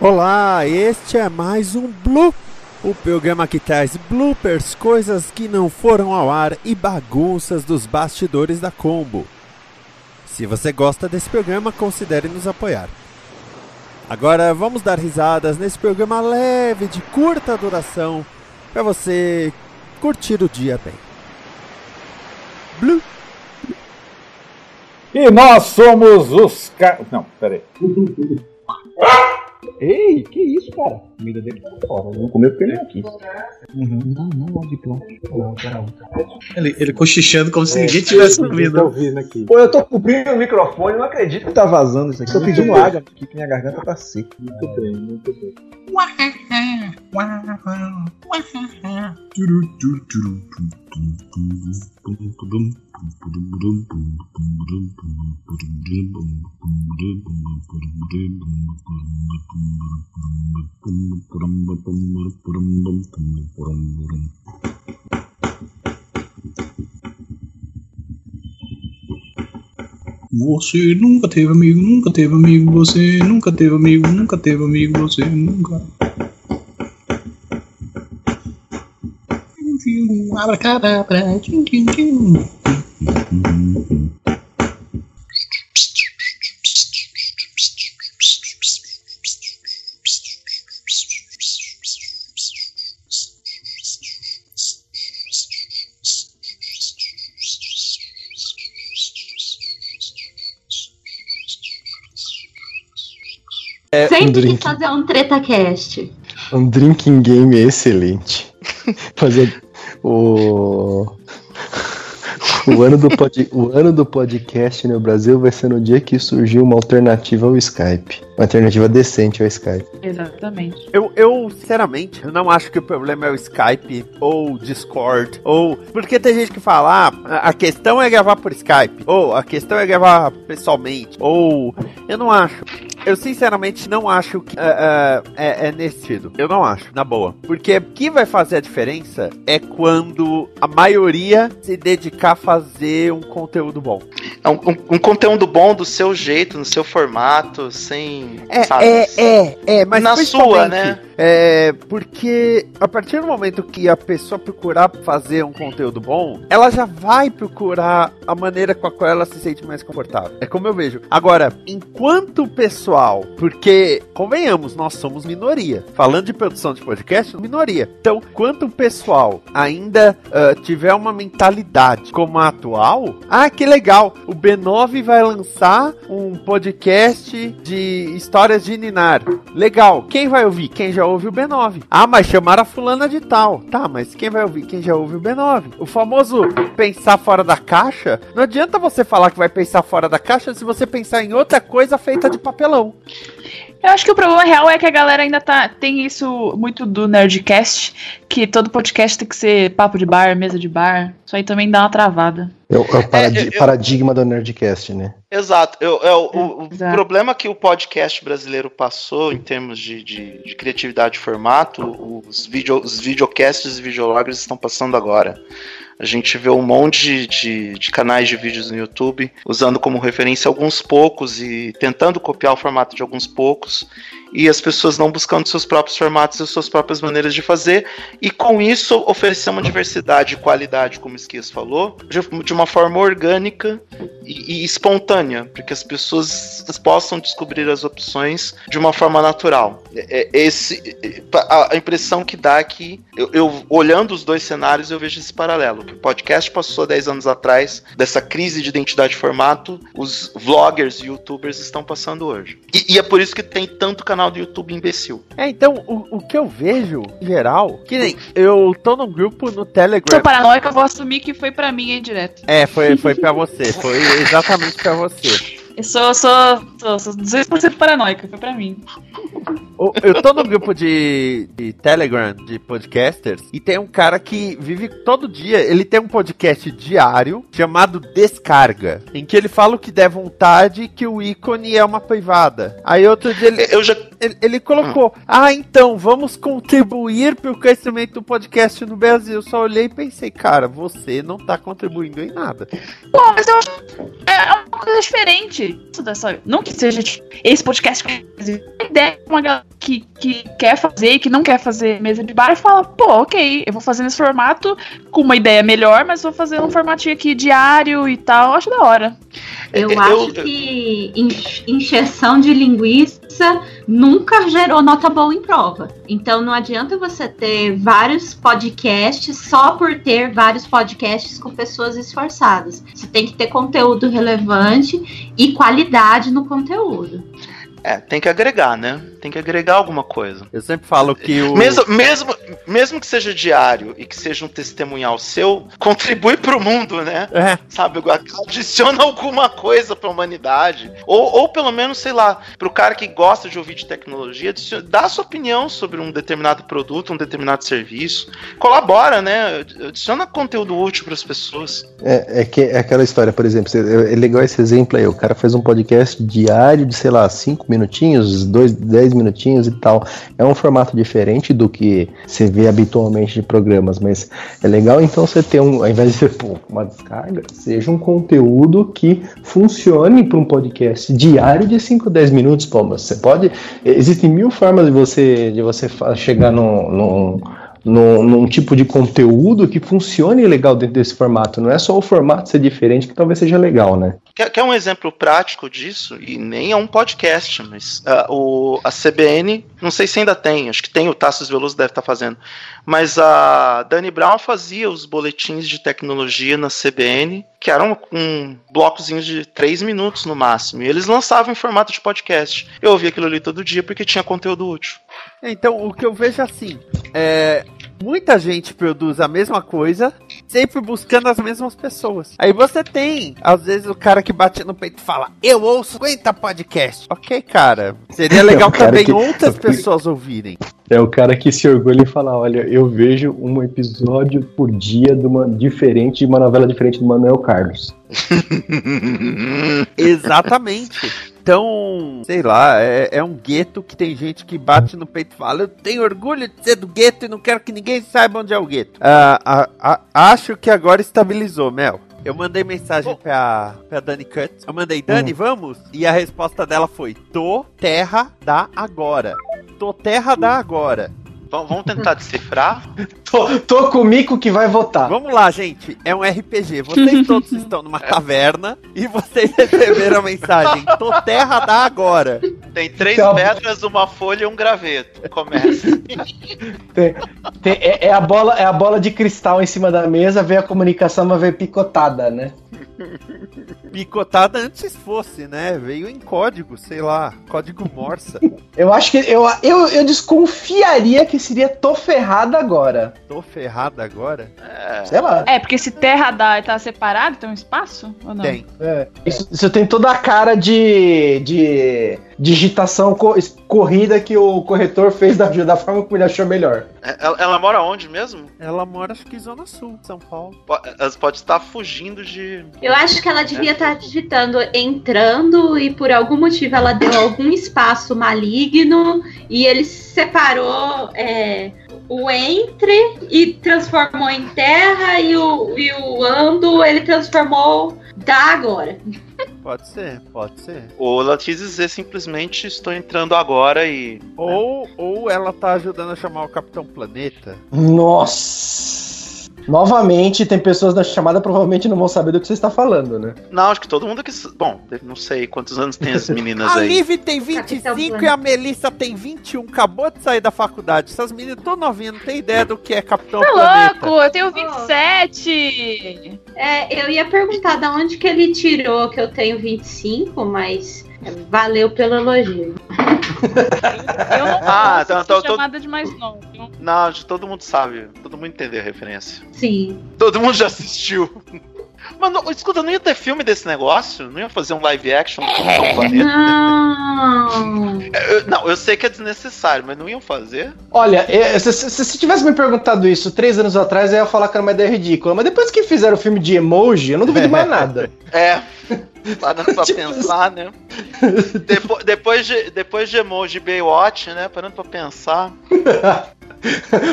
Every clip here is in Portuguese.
Olá, este é mais um Blue, o programa que traz bloopers, coisas que não foram ao ar e bagunças dos bastidores da Combo. Se você gosta desse programa, considere nos apoiar. Agora vamos dar risadas nesse programa leve de curta duração para você curtir o dia bem. Blue. E nós somos os ca... Não, peraí. Ei, que isso, cara? A comida dele tá fora. Eu vou comer porque ele é aqui. Uhum. Não, não, não, de pronto. Não, pera outra. Ele, ele cochichando como se ninguém tivesse ouvindo aqui. Pô, eu tô cobrindo o microfone, não acredito que tá vazando isso aqui. Tô pedindo água aqui que minha garganta tá seca. Muito bem, muito bem. Você nunca teve amigo, nunca teve amigo, você nunca teve amigo, nunca teve amigo, você nunca. Abracadabra, tchim, tchim, tchim. É, Sempre um, que drink, fazer um TretaCast. um drinking game excelente. Fazer o. O ano, do pod, o ano do podcast no Brasil vai ser no dia que surgiu uma alternativa ao Skype. Uma alternativa decente ao Skype. Exatamente. Eu, eu, sinceramente, eu não acho que o problema é o Skype ou o Discord, ou. Porque tem gente que fala, ah, a questão é gravar por Skype, ou a questão é gravar pessoalmente, ou. Eu não acho. Eu sinceramente não acho que é, é, é nesse sentido. Eu não acho, na boa. Porque o que vai fazer a diferença é quando a maioria se dedicar a fazer um conteúdo bom. É um, um- um conteúdo bom do seu jeito, no seu formato, sem. É, sabe? é, é, é, mas Na sua, né? É, porque a partir do momento que a pessoa procurar fazer um conteúdo bom, ela já vai procurar a maneira com a qual ela se sente mais confortável. É como eu vejo. Agora, enquanto o pessoal, porque, convenhamos, nós somos minoria. Falando de produção de podcast, minoria. Então, quanto o pessoal ainda ah, tiver uma mentalidade como a atual, ah, que legal, o B9 vai lançar um podcast de histórias de Ninar. Legal, quem vai ouvir? Quem já ouve o B9. Ah, mas chamaram a fulana de tal. Tá, mas quem vai ouvir? Quem já ouve o B9. O famoso pensar fora da caixa, não adianta você falar que vai pensar fora da caixa se você pensar em outra coisa feita de papelão. Eu acho que o problema real é que a galera ainda tá. Tem isso muito do Nerdcast, que todo podcast tem que ser papo de bar, mesa de bar. Isso aí também dá uma travada. É o, é o paradi- eu- eu- paradigma do Nerdcast, né? Exato. Eu, é o, Exato. problema que o podcast brasileiro passou em termos de, de- de criatividade de formato, os, video, os videocasts e videologgers estão passando agora. A gente vê um monte de, de- de canais de vídeos no YouTube usando como referência alguns poucos e tentando copiar o formato de alguns poucos, e as pessoas não buscando seus próprios formatos e suas próprias maneiras de fazer, e com isso oferecer uma diversidade e qualidade, como o Esquias falou, de, uma forma orgânica e, e espontânea, para que as pessoas possam descobrir as opções de uma forma natural. É- é- Esse, é, a, impressão que dá é que, eu, eu- olhando os dois cenários, eu vejo esse paralelo. O podcast passou 10 anos atrás dessa crise de identidade de formato, os vloggers e youtubers estão passando hoje. E, e é por isso que tem tanto canal canal do YouTube imbecil. É, então, o, o que eu vejo, em geral, que nem eu tô num grupo no Telegram. Sou paranoica, eu vou assumir que foi pra mim aí direto. É, foi, foi pra você. Foi exatamente pra você. Eu sou, sou, sou, sou 200% paranoica, foi pra mim. Eu tô no grupo de, de Telegram de podcasters e tem um cara que vive todo dia. Ele tem um podcast diário chamado Descarga, em que ele fala o que der vontade que o ícone é uma privada. Aí outro dia ele, Eu já. Ele, colocou: Ah, então vamos contribuir pro crescimento do podcast no Brasil. Eu só olhei e pensei, cara, você não tá contribuindo em nada. Pô, mas eu acho é uma coisa diferente. Não que seja esse podcast a ideia de uma galera que, que quer fazer e que não quer fazer mesa de bar e fala, pô, ok, eu vou fazer nesse formato com uma ideia melhor, mas vou fazer um formatinho aqui diário e tal. Eu acho da hora. Eu, Eu- acho que enx- encheção de linguiça nunca gerou nota boa em prova. Então não adianta você ter vários podcasts só por ter vários podcasts com pessoas esforçadas. Você tem que ter conteúdo relevante e qualidade no conteúdo. É, tem que agregar, né? Tem que agregar alguma coisa. Eu sempre falo que o. Mesmo, mesmo, mesmo que seja diário e que seja um testemunhal seu, contribui pro mundo, né? É, Sabe, adiciona alguma coisa pra humanidade. Ou, ou pelo menos, sei lá, pro cara que gosta de ouvir de tecnologia, adiciona- dá a sua opinião sobre um determinado produto, um determinado serviço. Colabora, né? Adiciona conteúdo útil pras pessoas. É, é que é aquela história, por exemplo, você- é legal esse exemplo aí. O cara faz um podcast diário de, sei lá, 5 minutinhos, 2, 10 minutinhos e tal. É um formato diferente do que você vê habitualmente de programas, mas é legal então você ter um, ao invés de ser uma descarga, seja um conteúdo que funcione para um podcast diário de 5, 10 minutos, pô, mas você pode. Existem mil formas de você, de você chegar num- num num, tipo de conteúdo que funcione legal dentro desse formato. Não é só o formato ser diferente que talvez seja legal, né? Quer, quer um exemplo prático disso? E nem é um podcast, mas ah, o, a CBN, não sei se ainda tem, acho que tem, o Tassos Veloso deve estar fazendo. Mas a Dani Brown fazia os boletins de tecnologia na CBN, que eram um blocozinhos de três minutos no máximo. E eles lançavam em formato de podcast. Eu ouvia aquilo ali todo dia porque tinha conteúdo útil. Então, o que eu vejo assim, é. Muita gente produz a mesma coisa, sempre buscando as mesmas pessoas. Aí você tem, às vezes, o cara que bate no peito e fala: Eu ouço 50 podcasts. Ok, cara. Seria legal O cara também que- outras pessoas ouvirem. É o cara que se orgulha em falar, olha, eu vejo um episódio por dia de uma diferente, de uma novela diferente do Manuel Carlos. Exatamente. Então, sei lá, é, é um gueto que tem gente que bate no peito e fala: Eu tenho orgulho de ser do gueto e não quero que ninguém saiba onde é o gueto. Ah, ah, ah, acho que agora estabilizou, Mel. Eu mandei mensagem pra, pra Dani Cut. Eu mandei, Dani, vamos? E a resposta dela foi: Tô, terra, dá agora. Tô, terra, dá agora. Vamos vamos tentar decifrar? Tô, tô com o Mico que vai votar. Vamos lá, gente. É um RPG. Vocês todos estão numa caverna e vocês receberam a mensagem: Tô, terra, dá agora. Tem três Então- pedras, uma folha e um graveto. Começa. Tem- tem- é, é a bola, é a bola de cristal em cima da mesa, veio a comunicação, mas veio picotada, né? Picotada antes fosse, né? Veio em código, sei lá, código Morsa. Eu acho que eu, eu, eu desconfiaria que seria tô ferrada agora. Tô ferrada agora? É. Sei lá. É, porque se terra dá e tá separado, tem um espaço? Ou não? Tem. É, isso, isso tem toda a cara de, de digitação co- corrida que o corretor fez da, da forma como ele achou melhor. Ela, ela mora onde mesmo? Ela mora, acho que Zona Sul, São Paulo. Po- Ela pode estar fugindo de. Eu acho que ela devia estar digitando entrando e por algum motivo ela deu algum espaço maligno e ele separou é, o entre e transformou em terra e o, e o ando ele transformou da agora. Pode ser, pode ser. Ou ela quis dizer simplesmente estou entrando agora e. Ou, ou ela tá ajudando a chamar o Capitão Planeta. Nossa! Novamente, tem pessoas na chamada provavelmente não vão saber do que você está falando, né? Não, acho que todo mundo que. Bom, não sei quantos anos tem as meninas A aí. Liv tem Capitão 25 e a Melissa tem 21. Acabou de sair da faculdade. Essas meninas tão novinhas, não tem ideia do que é Capitão Tá Planeta. louco, eu tenho 27! É, eu ia perguntar da onde que ele tirou que eu tenho 25, mas Valeu pelo elogio. Eu não Ah, então- então- chamada de mais novo. viu? Não, todo mundo sabe. Todo mundo entendeu a referência. Sim. Todo mundo já assistiu. Mano, escuta, não ia ter filme desse negócio? Não ia fazer um live action do Capitão Planeta? Não. Eu- não, eu sei que é desnecessário, mas não iam fazer? Olha, é, se, se, se tivesse me perguntado isso três anos atrás, eu ia falar que era uma ideia ridícula. Mas depois que fizeram o filme de emoji, eu não duvido mais nada. É. Parando pra Tipo pensar, né? Depo- depois, de, depois de emoji Baywatch, né? Parando pra pensar.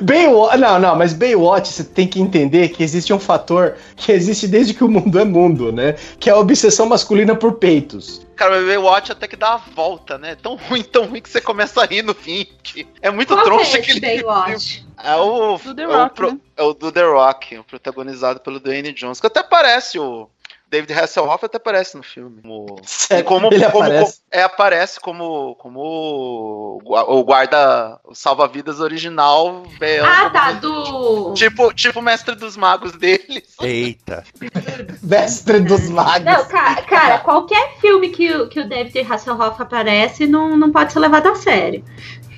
Baywatch, não, não, mas Baywatch você tem que entender que existe um fator que existe desde que o mundo é mundo, né? Que é a obsessão masculina por peitos. Cara, o Baywatch até que dá a volta, né? Tão ruim, tão ruim que você começa a rir no fim. que É muito Qual troncho é esse aquele Baywatch? É o Do The é Rock, o, pro- né? é o do The Rock, o protagonizado pelo Dwayne Johnson, que até parece o David Hasselhoff até aparece no filme. Como, Sério, como, ele como- aparece. como- é, aparece como, como o gua- o guarda, o salva-vidas original. é, Ah, como- tá, do. Tipo, tipo o mestre dos magos deles. Eita. Vestre dos magos. Não, ca- cara, qualquer filme que, o- que o David Hasselhoff aparece não, não pode ser levado a sério.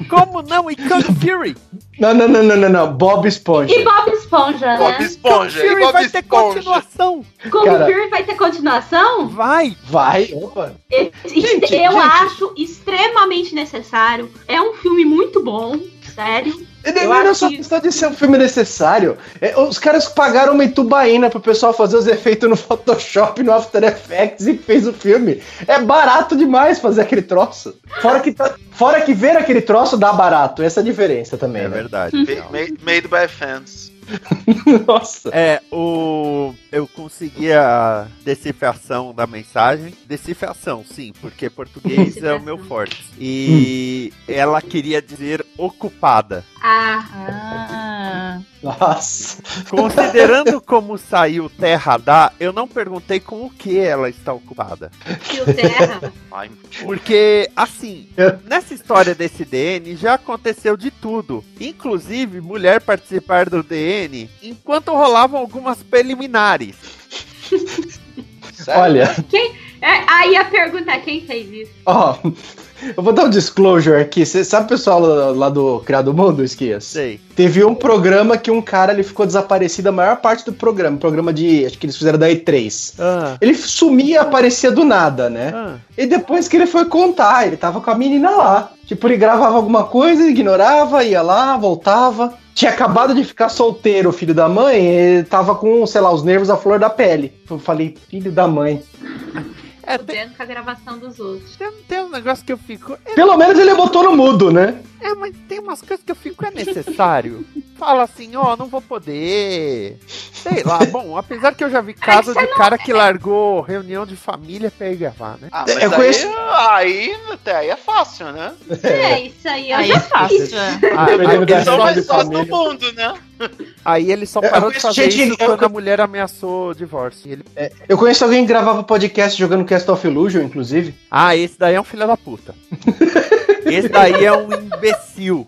Como não? E Kung Fury? Não, não, não, não, não, não. Bob Esponja. E Bob Esponja, Bob né? Kung Esponja. e Fury Bob vai ter Esponja. continuação. Kung Cara. Fury vai ter continuação? Vai. Vai, opa. Gente, eu gente. acho extremamente necessário. É um filme muito bom, sério. E Eu não é acho só que- questão de ser um filme necessário. É, os caras pagaram uma itubaína pro pessoal fazer os efeitos no Photoshop, no After Effects e fez o filme. É barato demais fazer aquele troço. Fora que, tá- fora que ver aquele troço dá barato. Essa é a diferença também. É né? verdade. Ma- Made by fans. Nossa. É, o. Eu consegui a decifração da mensagem. Decifração, sim, porque português é o meu forte. E ela queria dizer ocupada. Ah, Ah. Nossa. Considerando como saiu Terra dá, eu não perguntei com o que ela está ocupada. Fio Terra. Porque, assim, nessa história desse DN já aconteceu de tudo. Inclusive, mulher participar do DN enquanto rolavam algumas preliminares. sério? Olha, É, aí a pergunta é quem fez isso? ó. Eu vou dar um disclosure aqui. Você sabe o pessoal lá, do Criado Mundo, Esquias? Sei. Teve um programa que um cara ele ficou desaparecido a maior parte do programa. Programa de. Acho que eles fizeram da E3. Ah, Ele sumia e aparecia do nada, né? ah. E depois que ele foi contar, ele tava com a menina lá. Tipo, ele gravava alguma coisa, ignorava, ia lá, voltava. Tinha acabado de ficar solteiro, filho da mãe, ele tava com, sei lá, os nervos à flor da pele. Eu falei, filho da mãe. É, tem, Fudendo com a gravação dos outros. tem, tem um negócio que eu fico. Pelo menos ele botou no mudo, né? É, mas tem umas coisas que eu fico. É necessário. Fala assim, ó, não vou poder. Sei lá, bom, apesar que eu já vi caso de cara que largou reunião de família pra ir gravar, né? Ah, mas Eu aí, conheço- aí, até aí é fácil, né? É, isso aí eu Aí é fácil. é. Ah, Eu aí, São mais fácil do mundo, né? aí ele só Eu parou de fazer gente- isso eu- quando a mulher ameaçou o divórcio. Ele... Eu conheço alguém que gravava podcast jogando Cast of Illusion, inclusive. Ah, esse daí é um filho da puta. Esse daí é um imbecil.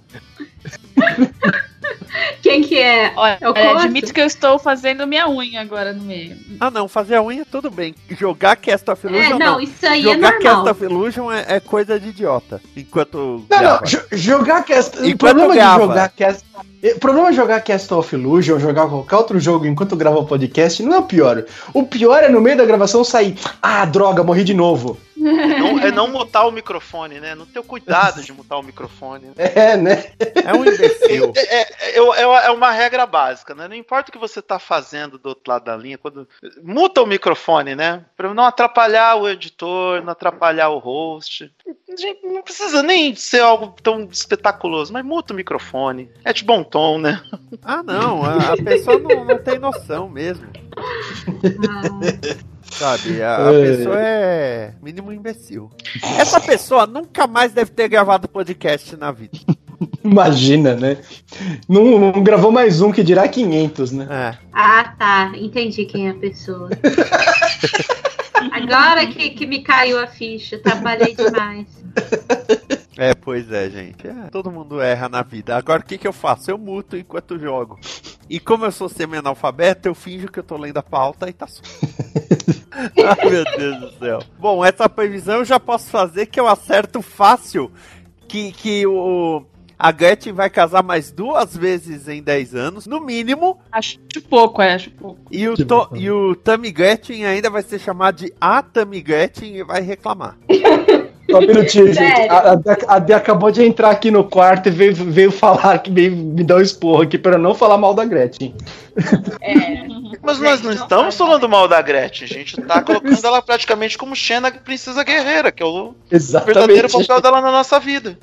Quem que é? Olha, Eu admito que eu estou fazendo minha unha agora no meio. Ah, não, fazer a unha tudo bem. Jogar Cast of É, Illusion não, não. isso aí é Jogar normal. Cast of Illusion é, é coisa de idiota. Enquanto. Não, grava. não, jo- jogar Cast. O Enquanto problema de grava. jogar Cast. O problema de jogar Cast of Illusion, ou jogar qualquer outro jogo enquanto grava o podcast, não é o pior. O pior é no meio da gravação sair. Ah, droga, morri de novo. Não, é não mutar o microfone, né? Não ter o cuidado de mutar o microfone. É, né? É um imbecil. É, é, eu- é- é uma regra básica, né? Não importa o que você tá fazendo do outro lado da linha, quando muta o microfone, né? Pra não atrapalhar o editor, não atrapalhar o host. Gente, não precisa nem ser algo tão espetaculoso, mas muta o microfone. É de bom tom, né? Ah, não. A, pessoa não, não tem noção mesmo. Ah, Sabe? A, a É. pessoa é mínimo imbecil. Essa pessoa nunca mais deve ter gravado podcast na vida. Imagina, né? Não, não gravou mais um que dirá 500, né? É. Ah, tá. Entendi quem é a pessoa. Agora que, que me caiu a ficha. Trabalhei demais. É, pois é, gente. É, todo mundo erra na vida. Agora o que, que eu faço? Eu muto enquanto jogo. E como eu sou semi-analfabeto, eu finjo que eu tô lendo a pauta e tá su- Ai, meu Deus do céu. Bom, essa previsão eu já posso fazer que eu acerto fácil que, que o. A Gretchen vai casar mais duas vezes em 10 anos, no mínimo. Acho pouco, é, acho pouco. E o, to, e o Tammy Gretchen ainda vai ser chamado de a Tammy Gretchen e vai reclamar. Só um minutinho, gente. A, a, a Dé acabou de entrar aqui no quarto e veio, veio falar que veio me dar um esporro aqui eu não falar mal da Gretchen. Mas nós não estamos falando mal da Gretchen, a gente tá colocando ela praticamente como Xena Princesa Guerreira, que é o verdadeiro papel Exatamente. dela na nossa vida.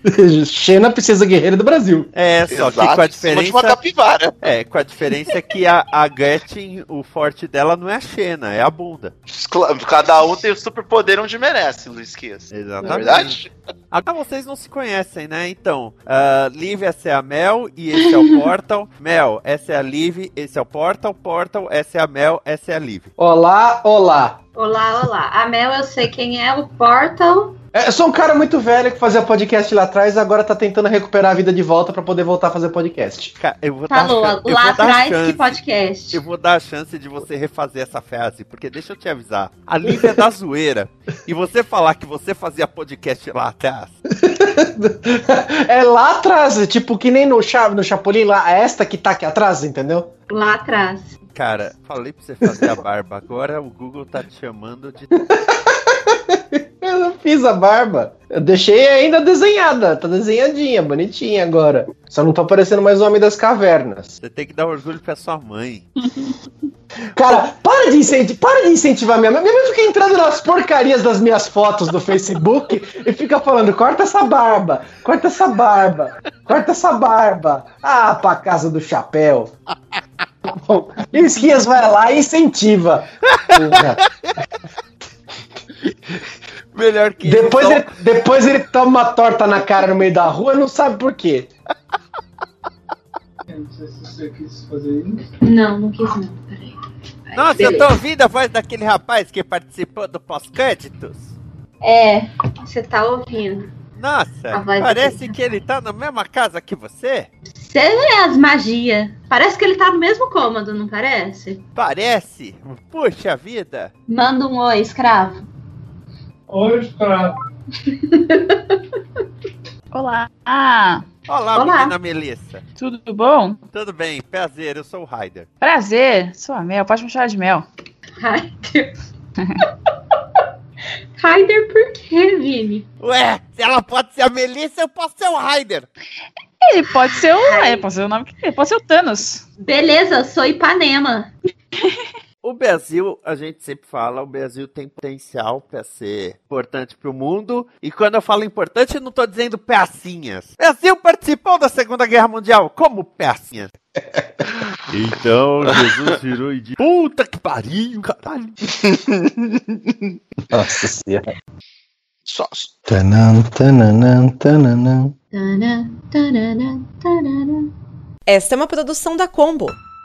Xena Princesa Guerreira do Brasil. É, só que Exato, com a de diferença. uma capivara. É, com a diferença que a, a Gretchen, o forte dela não é a Xena, é a bunda. Cada um tem o superpoder onde merece, Luiz Kias. Não é Exatamente. verdade? Agora vocês não se conhecem, né? Então, ah, Liv, essa é a Mel e esse é o Portal. Mel, essa é a Liv, esse é o Portal. Portal, essa é a Mel, essa é a Liv. Olá, olá. Olá, olá. A Mel, eu sei quem é, o Portal. É, eu sou um cara muito velho que fazia podcast lá atrás e agora tá tentando recuperar a vida de volta pra poder voltar a fazer podcast. Cara, eu vou Falou, dar, eu lá atrás, chance. que podcast. Eu vou dar a chance de você refazer essa frase, porque deixa eu te avisar. A Liv é da zoeira. E você falar que você fazia podcast lá atrás. É lá atrás, é tipo que nem no, Cha- no Chapolin lá, esta que tá aqui atrás, entendeu? Lá atrás. Cara, falei pra você fazer a barba. Agora o Google tá te chamando de. Eu não fiz a barba. Eu deixei ainda desenhada, tá desenhadinha, bonitinha agora. Só não tô parecendo mais o Homem das Cavernas. Você tem que dar orgulho pra sua mãe. Cara, para de, incenti para de incentivar minha mãe. Minha mãe fica entrando nas porcarias das minhas fotos do Facebook e fica falando: corta essa barba, corta essa barba, corta essa barba. Ah, pra casa do chapéu. E o Esquias vai lá e incentiva. Melhor que Depois isso. ele, depois ele toma uma torta na cara no meio da rua e não sabe por quê. Não, não quis não. Peraí. Ai, Nossa, eu beleza. tô ouvindo a voz daquele rapaz que participou do pós-créditos. É, você tá ouvindo. Nossa, parece daquele que ele tá na mesma casa que você. Você vê as magias. Parece que ele tá no mesmo cômodo, não parece? Parece. Puxa vida. Manda um oi, escravo. Oi. Olá. Ah, Olá, Olá. menina Melissa. tudo bom? Tudo bem? Prazer, eu sou o Ryder. Prazer, sou a Mel, pode me chamar de Mel. Raider. Raider por quê, Vini? Ué, se ela pode ser a Melissa, eu posso ser o Ryder. Ele pode ser o. É, pode ser o nome que ele pode ser o Thanos. Beleza, sou Ipanema. O Brasil, a gente sempre fala, o Brasil tem potencial para ser importante para o mundo. E quando eu falo importante, eu não tô dizendo pecinhas. O Brasil participou da Segunda Guerra Mundial como pecinhas. Então Jesus virou e disse: Puta que pariu, caralho. Nossa senhora. Só, tanã. Esta é uma produção da Combo.